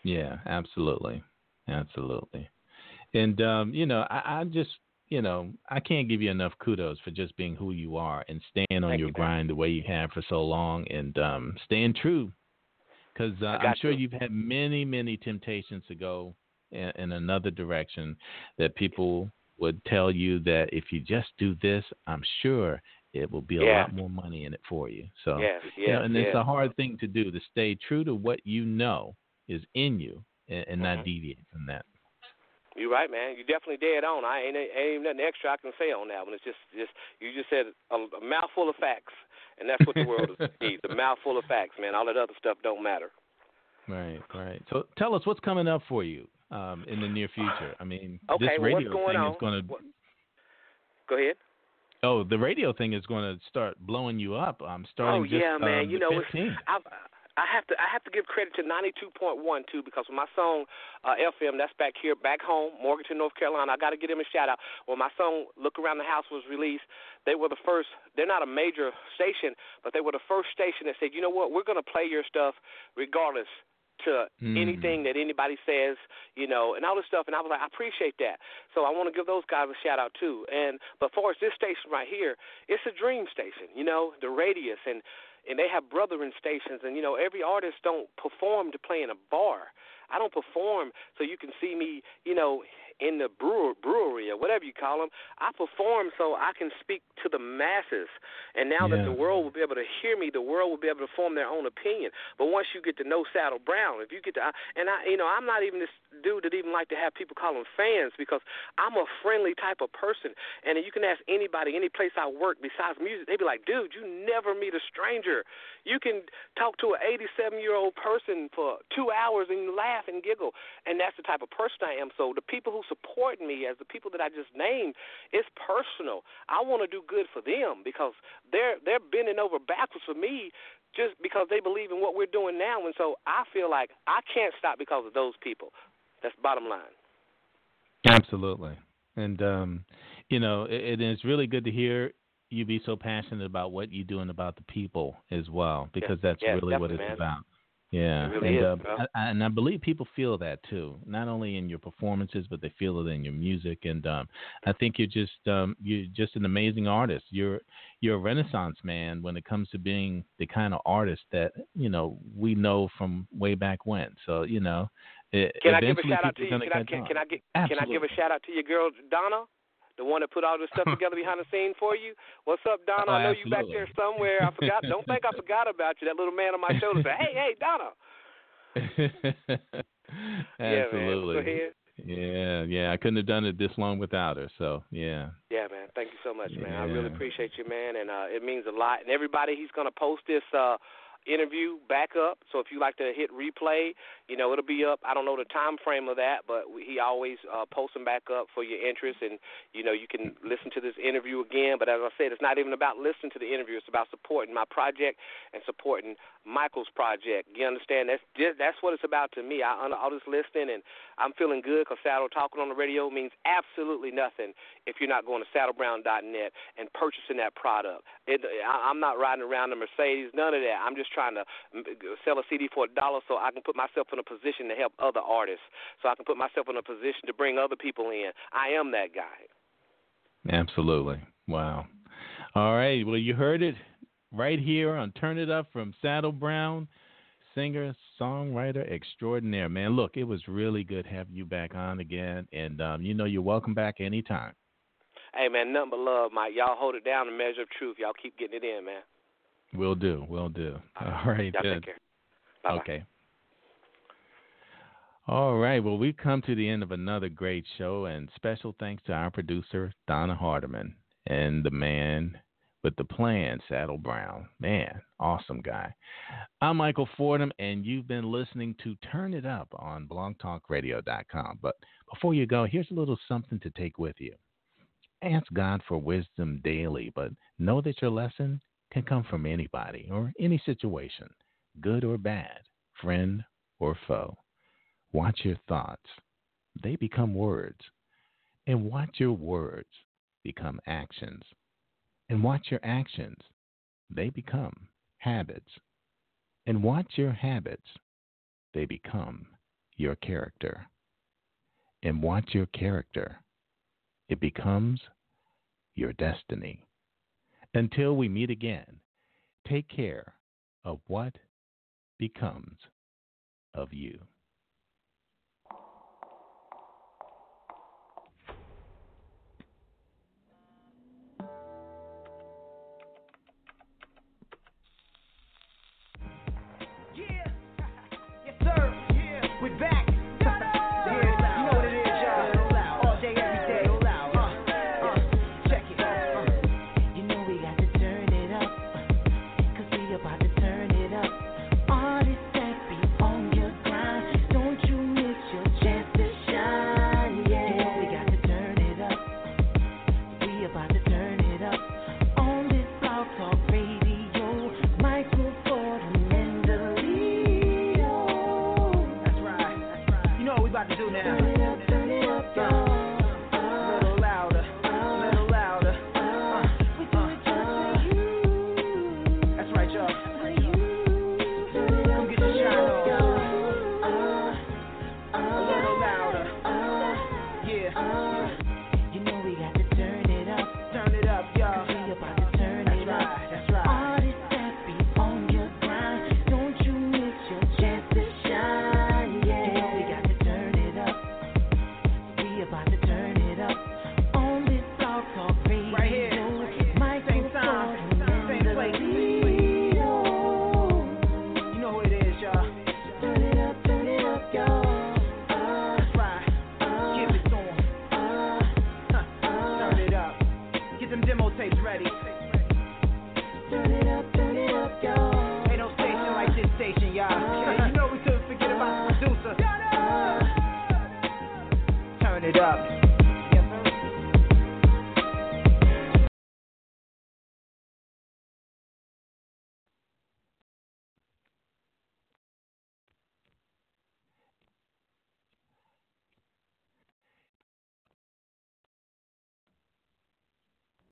Yeah, absolutely, absolutely. And um, you know, I, I just you know, I can't give you enough kudos for just being who you are and staying on Thank your you, grind the way you have for so long, and um, staying true. Because uh, I'm sure you. you've had many, many temptations to go in, in another direction that people would tell you that if you just do this, I'm sure it will be a Yeah. lot more money in it for you. So Yes, you know, and yes. it's a hard thing to do to stay true to what you know is in you and, and not Mhm. deviate from that. You're right, man. You definitely dead on. I ain't ain't nothing extra I can say on that one. It's just just you just said a, a mouthful of facts, and that's what the world needs. A mouthful of facts, man. All that other stuff don't matter. Right, right. So tell us what's coming up for you um, in the near future. I mean, Okay, this radio going thing on? is going to. Go ahead. Oh, the radio thing is going to start blowing you up. I'm starting oh just yeah, man. um, you know, 15th. I I have to I have to give credit to 92.1 too because when my song uh, FM that's back here back home Morganton North Carolina I got to give them a shout out when my song Look Around the House was released they were the first they're not a major station but they were the first station that said you know what we're going to play your stuff regardless to Mm. anything that anybody says, you know, and all this stuff. And I was like, I appreciate that. So I want to give those guys a shout out too. And but for as this station right here, it's a dream station, you know, the radius and and they have brethren stations and you know every artist don't perform to play in a bar. I don't perform so you can see me, you know, in the brewer, brewery or whatever you call them. I perform so I can speak to the masses. And now that the world will be able to hear me, the world will be able to form their own opinion. But once you get to know Saddle Brown, if you get to, and I, you know, I'm not even this dude that even like to have people call them fans because I'm a friendly type of person. And you can ask anybody, any place I work besides music, they'd be like, dude, you never meet a stranger. You can talk to an 87 year old person for two hours and laugh and giggle. And that's the type of person I am. So the people who support me, as the people that I just named, it's personal. I want to do good for them because they're they're bending over backwards for me just because they believe in what we're doing now. And so I feel like I can't stop because of those people. That's bottom line. Absolutely. And um, you know, it, it is really good to hear you be so passionate about what you're doing about the people as well, because that's yes, really what it's man. about. Yeah, really and is, uh. I, and I believe people feel that too, not only in your performances, but they feel it in your music. And um, I think you're just um, you're just an amazing artist. You're you're a renaissance man when it comes to being the kind of artist that you know we know from way back when. So you know, it, Can I give a shout out to you? Can I can, can. I get can I give a shout out to your girl Donna? The one that put all this stuff together behind the scene for you. What's up, Donna? Oh, I know you back there somewhere. I forgot. Don't think I forgot about you. That little man on my shoulder said, "Hey, hey, Donna." Yeah. Absolutely. Ahead. Yeah, yeah. I couldn't have done it this long without her. So yeah. Yeah, man. Thank you so much, man. I really appreciate you, man, and uh, it means a lot. And everybody, he's gonna post this uh, interview back up. So if you like to hit replay, you know it'll be up. I don't know the time frame of that, but he always uh, posts them back up for your interest, and you know you can listen to this interview again. But as I said, it's not even about listening to the interview. It's about supporting my project and supporting Michael's project. You understand? That's that's what it's about to me. I I was just listening, and I'm feeling good because Saddle talking on the radio means absolutely nothing if you're not going to saddlebrown.net and purchasing that product. It, I, I'm not riding around in Mercedes, none of that. I'm just trying to sell a CD for a dollar so I can put myself in a position to help other artists, so I can put myself in a position to bring other people in. I am that guy. Absolutely. Wow. All right. Well, you heard it right here on Turn It Up from Saddle Brown, singer, songwriter extraordinaire. Man, look, it was really good having you back on again, and um, you know you're welcome back anytime. Hey man, nothing but love, Mike. Y'all hold it down. The measure of truth. Y'all keep getting it in, man. We'll do. We'll do. All right. Y'all good. take care. Bye-bye. Okay. All right. Well, we've come to the end of another great show, and special thanks to our producer, Donna Hardiman, and the man with the plan, Saddle Brown. Man, awesome guy. I'm Michael Fordham, and you've been listening to Turn It Up on blogtalkradio.com. But before you go, here's a little something to take with you. Ask God for wisdom daily, but know that your lesson can come from anybody or any situation, good or bad, friend or foe. Watch your thoughts, they become words. And watch your words become actions. And watch your actions, they become habits. And watch your habits, they become your character. And watch your character, it becomes your destiny. Until we meet again, take care of what becomes of you.